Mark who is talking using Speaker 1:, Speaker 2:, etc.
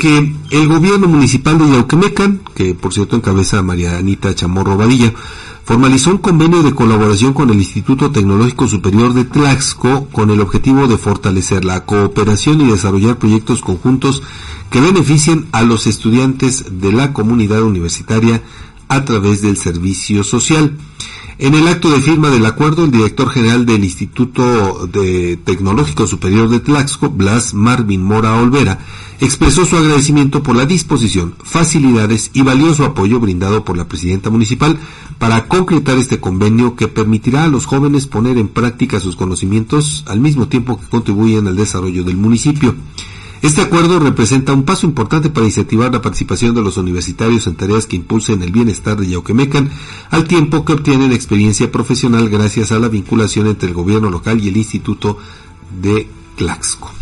Speaker 1: que el gobierno municipal de Yauquemecan, que por cierto encabeza María Anita Chamorro Vadilla, formalizó un convenio de colaboración con el Instituto Tecnológico Superior de Tlaxco con el objetivo de fortalecer la cooperación y desarrollar proyectos conjuntos que beneficien a los estudiantes de la comunidad universitaria a través del servicio social. En el acto de firma del acuerdo, el director general del Instituto de Tecnológico Superior de Tlaxco, Blas Marvin Mora Olvera, expresó su agradecimiento por la disposición, facilidades y valioso apoyo brindado por la presidenta municipal para concretar este convenio que permitirá a los jóvenes poner en práctica sus conocimientos al mismo tiempo que contribuyen al desarrollo del municipio. Este acuerdo representa un paso importante para incentivar la participación de los universitarios en tareas que impulsen el bienestar de Yauquemecan, al tiempo que obtienen experiencia profesional gracias a la vinculación entre el gobierno local y el Instituto de Tlaxco.